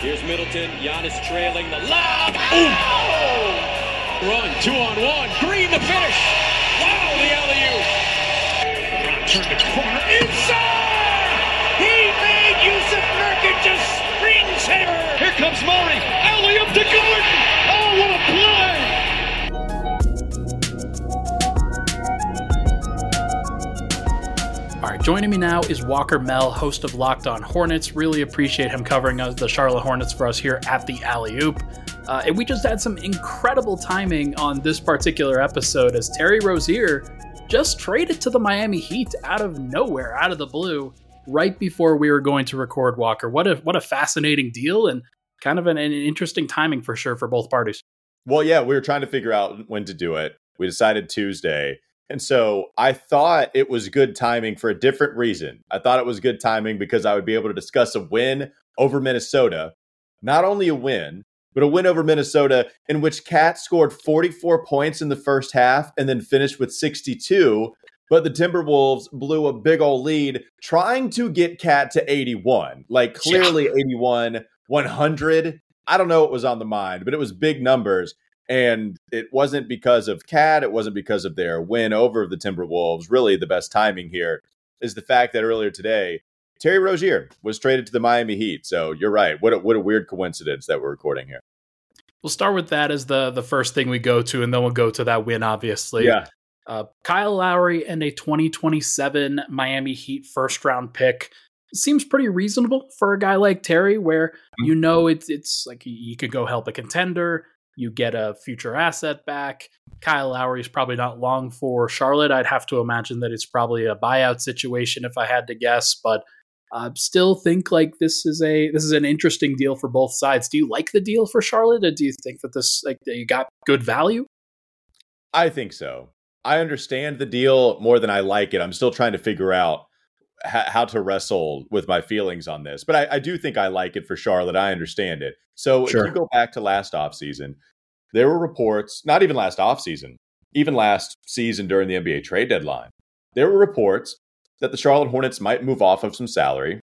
Here's Middleton. Giannis trailing the lob. Oh! Run, two on one. Green the finish. Wow, the alley-oop. Turn the corner inside. He made Yusuf Nurkic a screensaver. Here comes Murray. Alley-oop to Gordon. Oh, what a play! Joining me now is Walker Mehl, host of Locked On Hornets. Really appreciate him covering us, the Charlotte Hornets for us here at the Alley Oop. Uh, and we just had some incredible timing on this particular episode as Terry Rozier just traded to the Miami Heat out of nowhere, out of the blue, right before we were going to record Walker. What a what a fascinating deal and kind of an, an interesting timing for sure for both parties. Well, yeah, we were trying to figure out when to do it. We decided Tuesday. And so I thought it was good timing for a different reason. I thought it was good timing because I would be able to discuss a win over Minnesota. Not only a win, but a win over Minnesota in which Cat scored 44 points in the first half and then finished with 62. But the Timberwolves blew a big old lead trying to get Cat to 81. Like clearly yeah. 81, 100. I don't know what was on the mind, but it was big numbers. And it wasn't because of Cat. It wasn't because of their win over the Timberwolves. Really, the best timing here is the fact that earlier today, Terry Rozier was traded to the Miami Heat. So you're right. What a, what a weird coincidence that we're recording here. We'll start with that as the the first thing we go to, and then we'll go to that win. Obviously, yeah. Uh, Kyle Lowry and a 2027 Miami Heat first round pick seems pretty reasonable for a guy like Terry, where you know it's it's like he could go help a contender you get a future asset back. Kyle Lowry is probably not long for Charlotte. I'd have to imagine that it's probably a buyout situation if I had to guess, but I still think like this is a this is an interesting deal for both sides. Do you like the deal for Charlotte, or do you think that this like that you got good value? I think so. I understand the deal more than I like it. I'm still trying to figure out how to wrestle with my feelings on this. But I, I, do think I like it for Charlotte. I understand it. So sure. if you go back to last offseason, there were reports, not even last offseason, even last season during the NBA trade deadline, there were reports that the Charlotte Hornets might move off of some salary,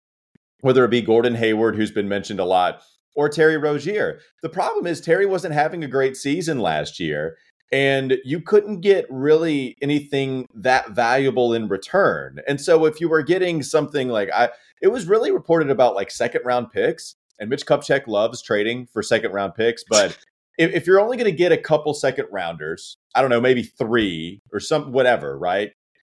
whether it be Gordon Hayward, who's been mentioned a lot, or Terry Rozier. The problem is Terry wasn't having a great season last year and you couldn't get really anything that valuable in return. And so if you were getting something like I it was really reported about like second round picks and Mitch Kupchak loves trading for second round picks, but if, if you're only going to get a couple second rounders, I don't know, maybe 3 or some whatever, right?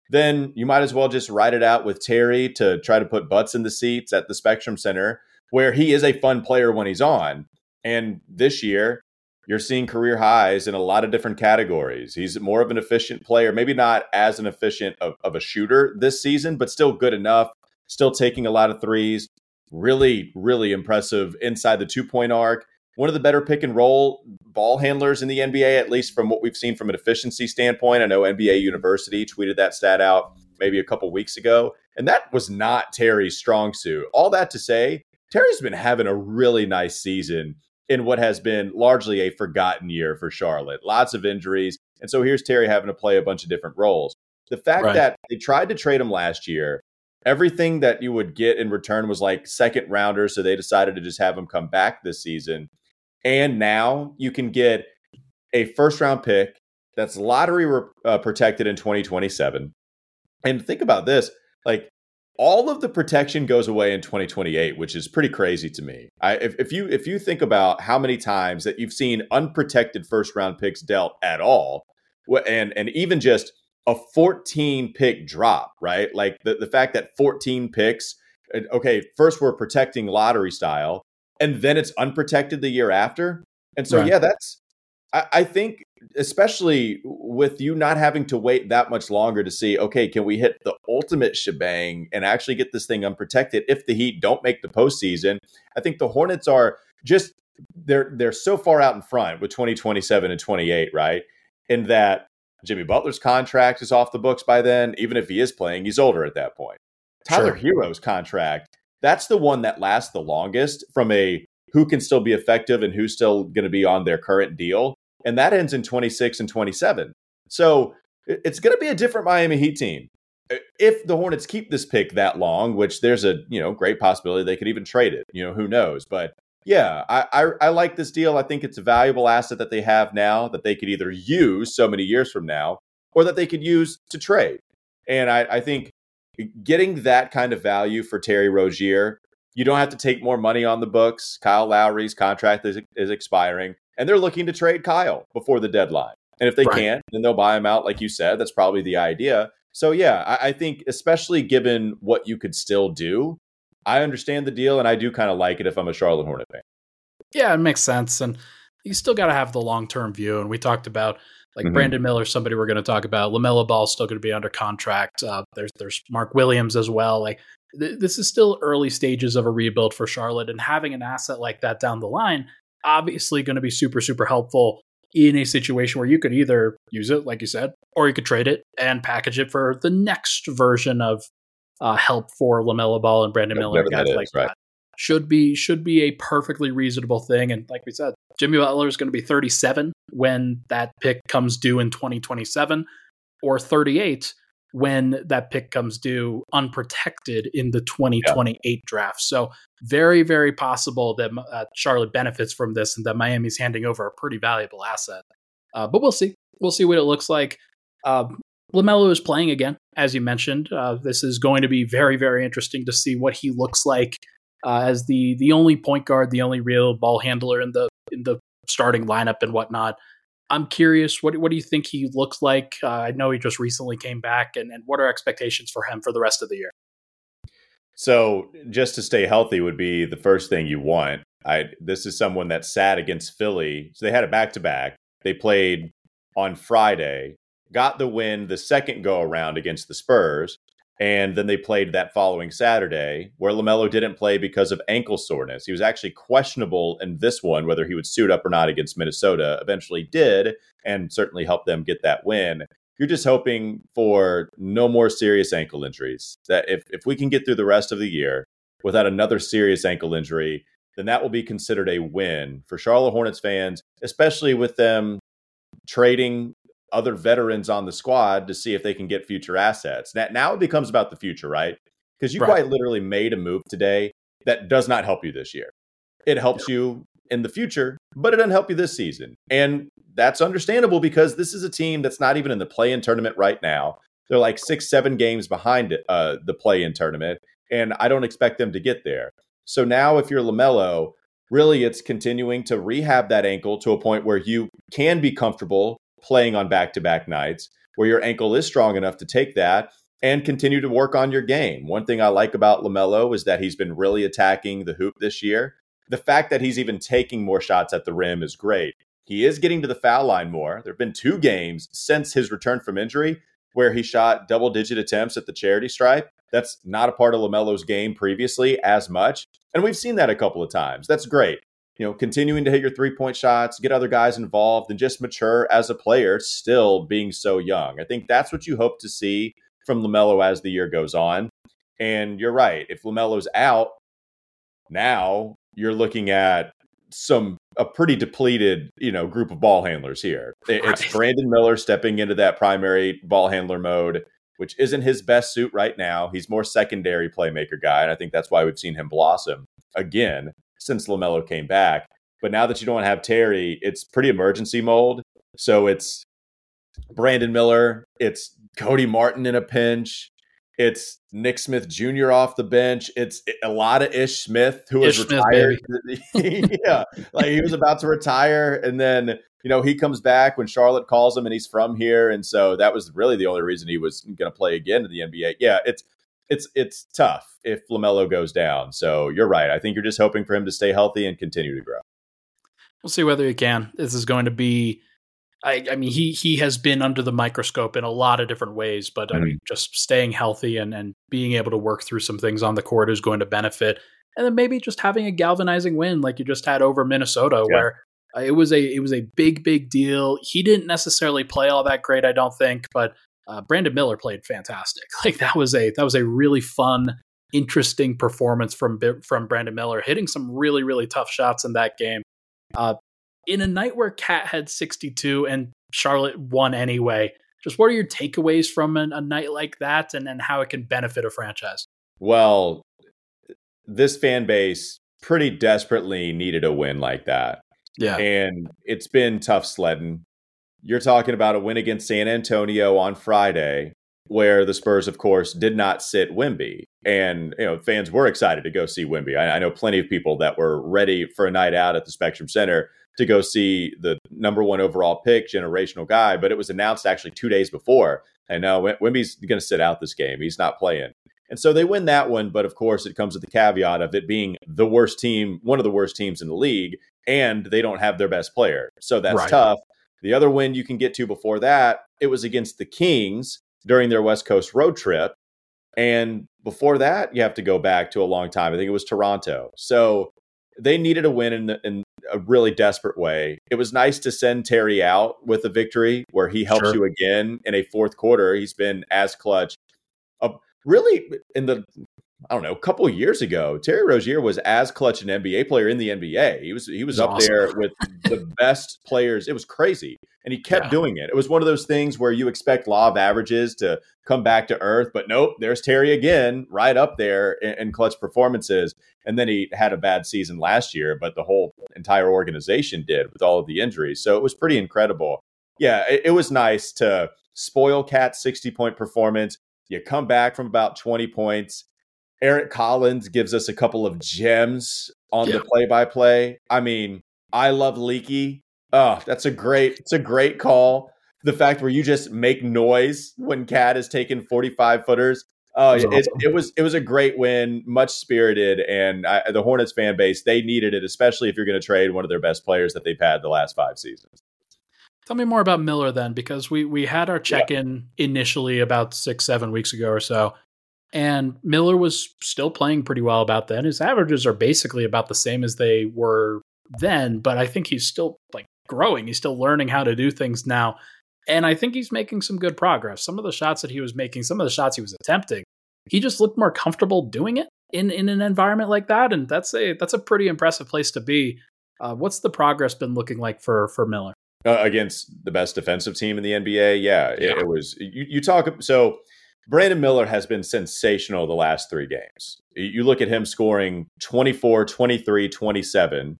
Then you might as well just write it out with Terry to try to put butts in the seats at the Spectrum Center where he is a fun player when he's on. And this year, you're seeing career highs in a lot of different categories. He's more of an efficient player, maybe not as an efficient of, of a shooter this season, but still good enough, still taking a lot of threes. Really, really impressive inside the two point arc. One of the better pick and roll ball handlers in the NBA, at least from what we've seen from an efficiency standpoint. I know NBA University tweeted that stat out maybe a couple weeks ago, and that was not Terry's strong suit. All that to say, Terry's been having a really nice season in what has been largely a forgotten year for Charlotte. Lots of injuries. And so here's Terry having to play a bunch of different roles. The fact right. that they tried to trade him last year, everything that you would get in return was like second rounders. So they decided to just have him come back this season. And now you can get a first round pick that's lottery re- uh, protected in 2027. And think about this like all of the protection goes away in 2028 which is pretty crazy to me. I, if, if you if you think about how many times that you've seen unprotected first round picks dealt at all and and even just a 14 pick drop right? Like the, the fact that 14 picks okay first we're protecting lottery style and then it's unprotected the year after. And so right. yeah that's I, I think especially with you not having to wait that much longer to see, okay, can we hit the ultimate shebang and actually get this thing unprotected if the Heat don't make the postseason? I think the Hornets are just they're they're so far out in front with 2027 and 28, right? In that Jimmy Butler's contract is off the books by then. Even if he is playing, he's older at that point. Tyler sure. Herro's contract, that's the one that lasts the longest from a who can still be effective and who's still going to be on their current deal and that ends in 26 and 27. So it's going to be a different Miami Heat team. If the Hornets keep this pick that long, which there's a you know great possibility they could even trade it, you know who knows, but yeah, I, I, I like this deal. I think it's a valuable asset that they have now that they could either use so many years from now, or that they could use to trade. And I, I think getting that kind of value for Terry Rozier, you don't have to take more money on the books. Kyle Lowry's contract is, is expiring, and they're looking to trade Kyle before the deadline. And if they right. can't, then they'll buy him out, like you said. That's probably the idea. So yeah, I, I think especially given what you could still do, I understand the deal, and I do kind of like it if I'm a Charlotte Hornet fan. Yeah, it makes sense, and you still got to have the long term view. And we talked about like mm-hmm. Brandon Miller, somebody we're going to talk about. LaMelo Ball still going to be under contract. Uh, there's there's Mark Williams as well. Like th- this is still early stages of a rebuild for Charlotte, and having an asset like that down the line obviously going to be super super helpful in a situation where you could either use it, like you said, or you could trade it and package it for the next version of uh, help for Lamelo Ball and Brandon Miller, guys is, like right. that. Should be should be a perfectly reasonable thing, and like we said, Jimmy Butler is going to be 37 when that pick comes due in 2027, or 38 when that pick comes due unprotected in the 2028 yeah. draft. So very very possible that uh, Charlotte benefits from this, and that Miami's handing over a pretty valuable asset. Uh, but we'll see. We'll see what it looks like. Uh, LaMelo is playing again, as you mentioned. Uh, this is going to be very, very interesting to see what he looks like uh, as the the only point guard, the only real ball handler in the in the starting lineup and whatnot. I'm curious, what what do you think he looks like? Uh, I know he just recently came back, and, and what are expectations for him for the rest of the year? So, just to stay healthy would be the first thing you want. I this is someone that sat against Philly, so they had a back to back. They played on Friday got the win the second go around against the Spurs. And then they played that following Saturday, where LaMelo didn't play because of ankle soreness. He was actually questionable in this one, whether he would suit up or not against Minnesota. Eventually did, and certainly helped them get that win. You're just hoping for no more serious ankle injuries. That if, if we can get through the rest of the year without another serious ankle injury, then that will be considered a win for Charlotte Hornets fans, especially with them trading other veterans on the squad to see if they can get future assets. Now, now it becomes about the future, right? Because you right. quite literally made a move today that does not help you this year. It helps yeah. you in the future, but it doesn't help you this season. And that's understandable because this is a team that's not even in the play in tournament right now. They're like six, seven games behind uh, the play in tournament. And I don't expect them to get there. So now, if you're LaMelo, really it's continuing to rehab that ankle to a point where you can be comfortable playing on back to back nights where your ankle is strong enough to take that and continue to work on your game. One thing I like about LaMelo is that he's been really attacking the hoop this year. The fact that he's even taking more shots at the rim is great. He is getting to the foul line more. There have been two games since his return from injury where he shot double digit attempts at the charity stripe. That's not a part of LaMelo's game previously as much. And we've seen that a couple of times. That's great you know, continuing to hit your three point shots, get other guys involved, and just mature as a player, still being so young. I think that's what you hope to see from LaMelo as the year goes on. And you're right. If LaMelo's out, now you're looking at some a pretty depleted, you know, group of ball handlers here. It's. Brandon Miller stepping into that primary ball handler mode, which isn't his best suit right now. He's more secondary playmaker guy, and I think that's why we've seen him blossom again since LaMelo came back. But now that you don't have Terry, it's pretty emergency mode. So it's Brandon Miller, it's Cody Martin in a pinch, it's Nick Smith Jr. off the bench. It's a lot of Ish Smith who Ish was retired. yeah, like he was about to retire, and then you know he comes back when Charlotte calls him, and he's from here, and so that was really the only reason he was going to play again in the NBA. Yeah, it's it's it's tough if Lamelo goes down. So you're right. I think you're just hoping for him to stay healthy and continue to grow. We'll see whether he can. This is going to be. I, I mean, he he has been under the microscope in a lot of different ways, but mm-hmm. I mean, mm-hmm. just staying healthy and and being able to work through some things on the court is going to benefit. And then maybe just having a galvanizing win like you just had over Minnesota, yeah. where uh, it was a it was a big big deal. He didn't necessarily play all that great, I don't think, but uh, Brandon Miller played fantastic. Like that was a that was a really fun, interesting performance from from Brandon Miller, hitting some really really tough shots in that game. Uh, in a night where Cat had 62 and Charlotte won anyway, just what are your takeaways from an, a night like that, and and how it can benefit a franchise? Well, this fan base pretty desperately needed a win like that. Yeah. And it's been tough sledding. You're talking about a win against San Antonio on Friday, where the Spurs, of course, did not sit Wemby. And, you know, fans were excited to go see Wemby. I, I know plenty of people that were ready for a night out at the Spectrum Center to go see the number one overall pick, generational guy. But it was announced actually two days before. And uh, no, Wemby's going to sit out this game. He's not playing. And so they win that one. But of course, it comes with the caveat of it being the worst team, one of the worst teams in the league, and they don't have their best player. So that's Right. tough. The other win you can get to before that, it was against the Kings during their West Coast road trip. And before that, you have to go back to a long time. I think it was Toronto. So they needed a win in, the, in a really desperate way. It was nice to send Terry out with a victory where he helps Sure. you again in a fourth quarter. He's been as clutch. Uh, really, in the I don't know, a couple of years ago, Terry Rozier was as clutch an NBA player in the NBA. He was he was up awesome. there with the best players. It was crazy, and he kept Yeah. doing it. It was one of those things where you expect law of averages to come back to earth, but nope, there's Terry again, right up there in, in clutch performances. And then he had a bad season last year, but the whole entire organization did with all of the injuries. So it was pretty incredible. Yeah, it, it was nice to spoil Cat's 60 point performance. You come back from about 20 points. Eric Collins gives us a couple of gems on Yeah. the play by play. I mean, I love Leaky. Oh, that's a great, it's a great call. The fact where you just make noise when Cat is taking 45 footers. Oh, That's it, it was it was a great win, much spirited, and I, the Hornets fan base they needed it, especially if you're going to trade one of their best players that they've had the last five seasons. Tell me more about Miller then, because we we had our check in initially about six seven weeks ago or so, and Miller was still playing pretty well about then. His averages are basically about the same as they were then, but I think he's still like growing. He's still learning how to do things now, and I think he's making some good progress. Some of the shots that he was making, some of the shots he was attempting, he just looked more comfortable doing it in in an environment like that, and that's a that's a pretty impressive place to be. Uh, what's the progress been looking like for for Miller? uh, against the best defensive team in the NBA. Yeah, it, Yeah. it was. You, you talk so. Brandon Miller has been sensational the last three games. You- look at him scoring 24, 23, 27,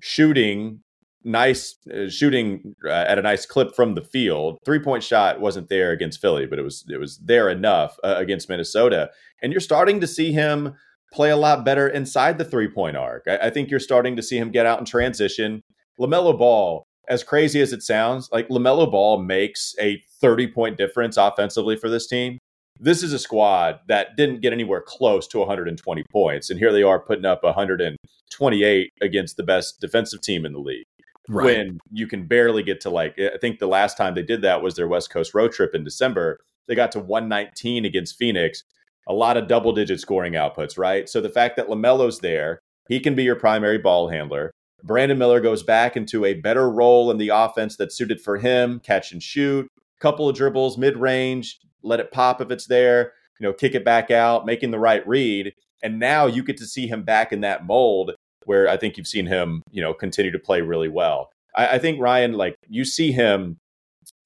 shooting nice, uh, shooting uh, at a nice clip from the field. Three point shot wasn't there against Philly, but it was it was there enough uh, against Minnesota. And you're starting to see him play a lot better inside the three point arc. I, I think you're starting to see him get out in transition. Lamelo Ball, as crazy as it sounds, like LaMelo Ball makes a 30 point difference offensively for this team. This is a squad that didn't get anywhere close to 120 points. And here they are putting up 128 against the best defensive team in the league. When you can barely get to like, I think the last time they did that was their West Coast road trip in December. They got to 119 against Phoenix. A lot of double digit scoring outputs, right? So the fact that LaMelo's there, he can be your primary ball handler. Brandon Miller goes back into a better role in the offense that's suited for him, catch and shoot, couple of dribbles, mid range, let it pop if it's there, you know, kick it back out, making the right read. And now you get to see him back in that mold where I think you've seen him, you know, continue to play really well. I, I think Ryan, like you see him,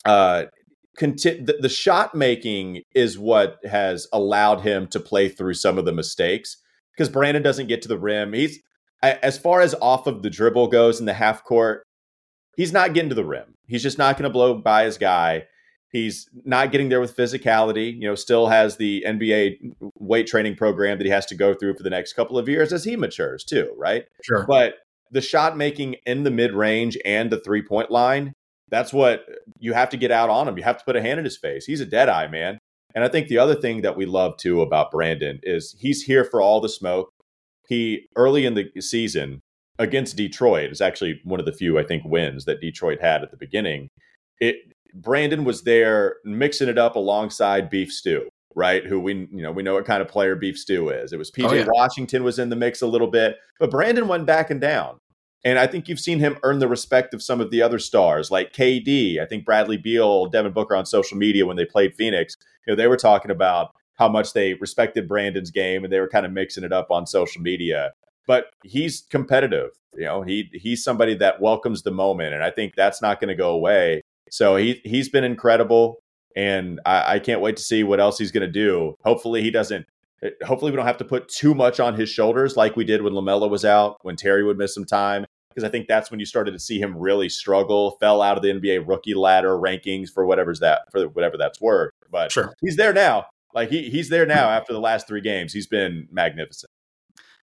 uh, conti- the, the shot making is what has allowed him to play through some of the mistakes because Brandon doesn't get to the rim. He's as far as off of the dribble goes in the half court, he's not getting to the rim. He's just not going to blow by his guy. He's not getting there with physicality. You know, still has the NBA weight training program that he has to go through for the next couple of years as he matures too, right? Sure. But the shot making in the mid range and the three point line, that's what you have to get out on him. You have to put a hand in his face. He's a dead eye, man. And I think the other thing that we love too about Brandon is he's here for all the smoke. He early in the season against Detroit is actually one of the few I think wins that Detroit had at the beginning. It Brandon was there mixing it up alongside Beef Stew, right? Who we you know we know what kind of player Beef Stew is. It was PJ Oh, yeah. Washington was in the mix a little bit, but Brandon went back and down. And I think you've seen him earn the respect of some of the other stars like KD. I think Bradley Beal, Devin Booker on social media when they played Phoenix, you know, they were talking about how much they respected Brandon's game and they were kind of mixing it up on social media. But he's competitive. You know, he he's somebody that welcomes the moment. And I think that's not going to go away. So he he's been incredible. And I, I can't wait to see what else he's going to do. Hopefully he doesn't eh, hopefully, we don't have to put too much on his shoulders like we did when LaMelo was out, when Terry would miss some time. Because I think that's when you started to see him really struggle, fell out of the NBA rookie ladder rankings for whatever's that for whatever that's worth. But Sure. he's there now. Like he, he's there now after the last three games. He's been magnificent.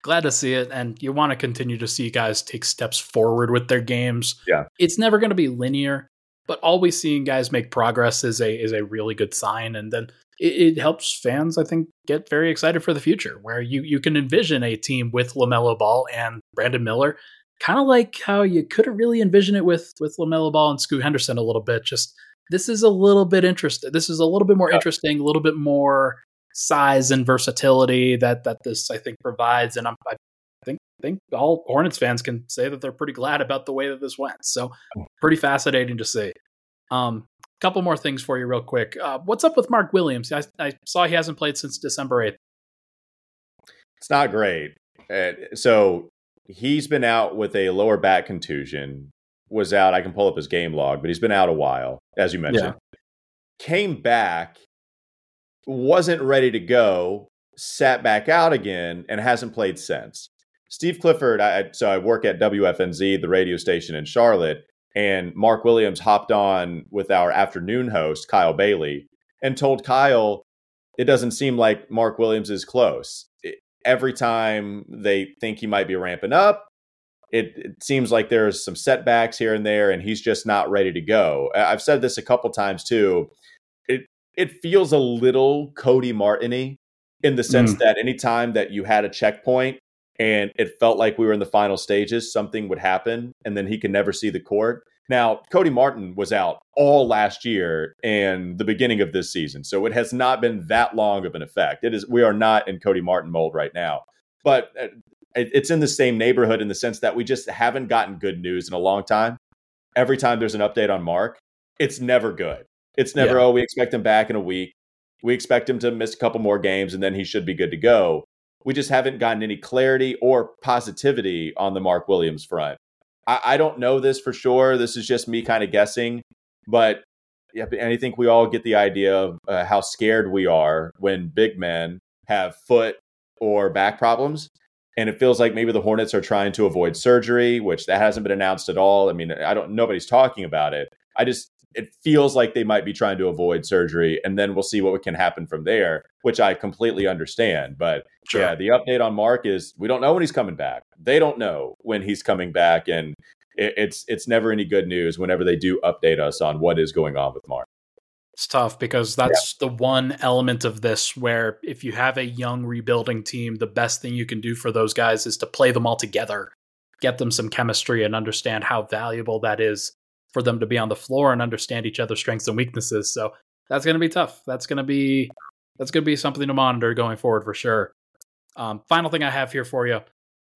glad to see it and you want to continue to see guys take steps forward with their games Yeah. it's never going to be linear but always seeing guys make progress is a is a really good sign. And then it, it helps fans i think get very excited for the future where you you can envision a team with lamelo ball and brandon miller kind of like how you couldn't really envision it with with lamelo ball and scoot henderson a little bit. Just this is a little bit interesting this is a little bit more interesting a little bit more size and versatility that that this I think provides, and I'm, I think think all Hornets fans can say that they're pretty glad about the way that this went. So pretty fascinating to see. Um, couple more things for you real quick. Uh, what's up with Mark Williams? I, I saw he hasn't played since December eighth. It's not great. Uh, so he's been out with a lower back contusion. Was out. I can pull up his game log, but he's been out a while, as you mentioned. Came back, wasn't ready to go, sat back out again, and hasn't played since. Steve Clifford. I, so I work at WFNZ, the radio station in Charlotte, and Mark Williams hopped on with our afternoon host Kyle Bailey and told Kyle it doesn't seem like Mark Williams is close. It- every time they think he might be ramping up, it, it seems like there's some setbacks here and there, and he's just not ready to go. I've said this a couple times too. It it feels a little Cody Martiny in the sense mm. that anytime that you had a checkpoint and it felt like we were in the final stages, something would happen, and then he could never see the court. Now, Cody Martin was out all last year and the beginning of this season, so it has not been that long of an effect. It is we are not in Cody Martin mold right now, but uh, it's in the same neighborhood in the sense that we just haven't gotten good news in a long time. Every time there's an update on Mark, it's never good. It's never Yeah. oh we expect him back in a week. We expect him to miss a couple more games and then he should be good to go. We just haven't gotten any clarity or positivity on the Mark Williams front. I, I don't know this for sure. This is just me kind of guessing, but yeah, and I think we all get the idea of uh, how scared we are when big men have foot or back problems. And it feels like maybe the Hornets are trying to avoid surgery, which that hasn't been announced at all. I mean, I don't. Nobody's talking about it. I just it feels like they might be trying to avoid surgery, and then we'll see what can happen from there, which I completely understand. But Sure. yeah, the update on Mark is we don't know when he's coming back. They don't know when he's coming back, and it, it's it's never any good news whenever they do update us on what is going on with Mark. It's tough because that's the one element of this where if you have a young rebuilding team, the best thing you can do for those guys is to play them all together, get them some chemistry, and understand how valuable that is for them to be on the floor and understand each other's strengths and weaknesses. So that's going to be tough. That's going to be that's going to be something to monitor going forward for sure. Um, final thing I have here for you: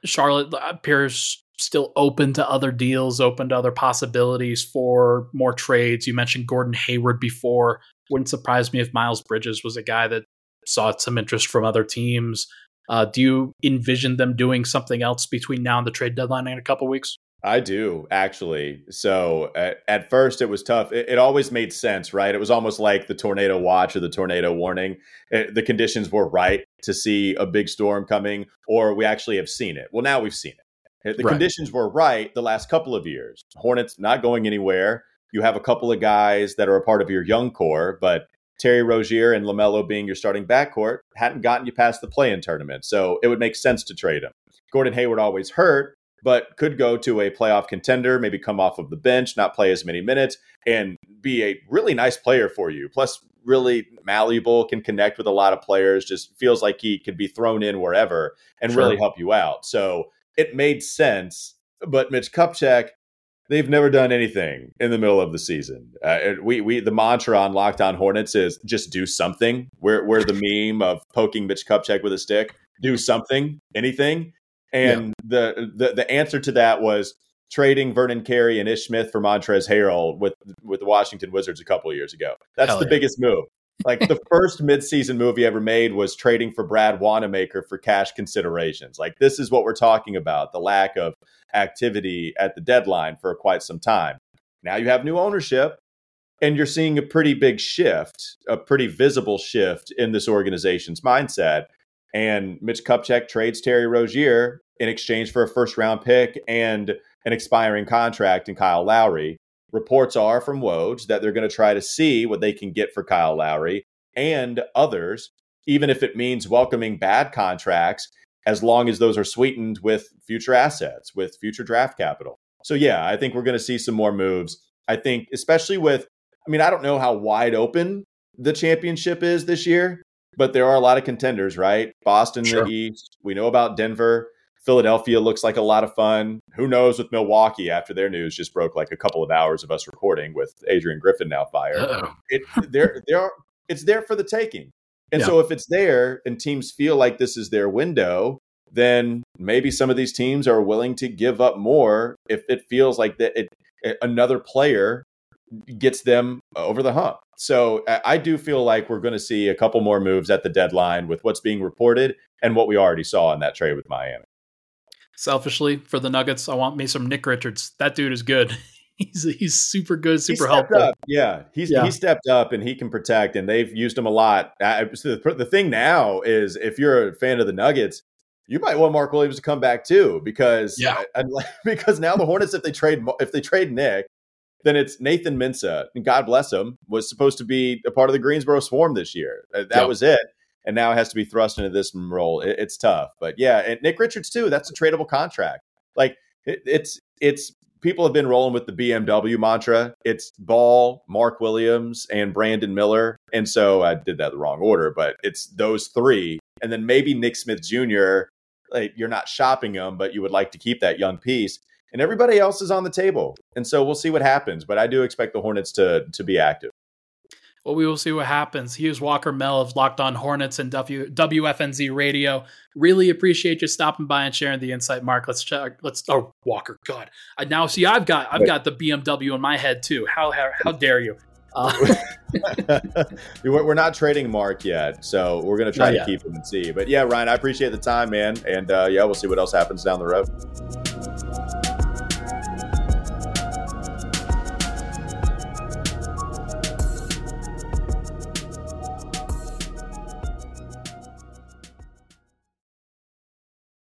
Charlotte appears still open to other deals, open to other possibilities for more trades. You mentioned Gordon Hayward before. Wouldn't surprise me if Miles Bridges was a guy that saw some interest from other teams. Uh, do you envision them doing something else between now and the trade deadline in a couple weeks? I do actually. So at, at first it was tough. It, it always made sense, right? It was almost like the tornado watch or the tornado warning. It, the conditions were right to see a big storm coming, or we actually have seen it. Well, now we've seen it. Eh, the Right. conditions were right the last couple of years. Hornets not going anywhere. You have a couple of guys that are a part of your young core, but Terry Rozier and LaMelo being your starting backcourt hadn't gotten you past the play in tournament. So it would make sense to trade him. Gordon Hayward always hurt, but could go to a playoff contender, maybe come off of the bench, not play as many minutes, and be a really nice player for you. Plus, really malleable, can connect with a lot of players, just feels like he could be thrown in wherever and Sure. really help you out. So it made sense. But Mitch Kupchak, they've never done anything in the middle of the season. Uh, we we the mantra on Locked On Hornets is just do something. We're we're the meme of poking Mitch Kupchak with a stick. Do something, anything. And the, the the answer to that was trading Vernon Carey and Ish Smith for Montrezl Harrell with with the Washington Wizards a couple of years ago. That's Hell the yeah. biggest move. Like the first midseason move he ever made was trading for Brad Wanamaker for cash considerations. Like this is what we're talking about: the lack of activity at the deadline for quite some time. Now you have new ownership, and you're seeing a pretty big shift, a pretty visible shift in this organization's mindset. And Mitch Kupchak trades Terry Rozier in exchange for a first round pick and an expiring contract in Kyle Lowry. Reports are from Woj that they're going to try to see what they can get for Kyle Lowry and others, even if it means welcoming bad contracts, as long as those are sweetened with future assets, with future draft capital. So, yeah, I think we're going to see some more moves. I think, especially with, I mean, I don't know how wide open the championship is this year, but there are a lot of contenders, right? Boston sure. in the East. We know about Denver. Philadelphia looks like a lot of fun. Who knows with Milwaukee after their news just broke like a couple of hours of us recording with Adrian Griffin now fired. It there there are it's there for the taking. And yeah. so if it's there and teams feel like this is their window, then maybe some of these teams are willing to give up more if it feels like that it, eh, another player gets them uh, over the hump. So I do feel like we're going to see a couple more moves at the deadline with what's being reported and what we already saw in that trade with Miami. Selfishly, for the Nuggets, I want me some Nick Richards. That dude is good. he's he's super good, super helpful. Up. Yeah, he's yeah. he stepped up and he can protect, and they've used him a lot. so the, the thing now is, if you're a fan of the Nuggets, you might want Mark Williams to come back too, because yeah, because now the Hornets, if they trade if they trade Nick, then it's Nathan Mensah, and God bless him, was supposed to be a part of the Greensboro Swarm this year. Uh, that yep. was it and now it has to be thrust into this role. It, it's tough, but yeah, and Nick Richards too. That's a tradable contract. Like it, it's it's people have been rolling with the BMW mantra. It's Ball, Mark Williams, and Brandon Miller, and so I did that the wrong order, but it's those three, and then maybe Nick Smith Jr. Like you're not shopping him, but you would like to keep that young piece. And everybody else is on the table, and so we'll see what happens. But I do expect the Hornets to to be active. Well, we will see what happens. Here's Walker Mehl of Locked On Hornets and w- WFNZ Radio. Really appreciate you stopping by and sharing the insight, Mark. Let's check. Let's. Oh, Walker. God, I now see. I've got. I've got the BMW in my head too. How how, how dare you? Uh, we're not trading Mark yet, so we're gonna try to keep him and see. But yeah, Ryan, I appreciate the time, man, and uh, yeah, we'll see what else happens down the road.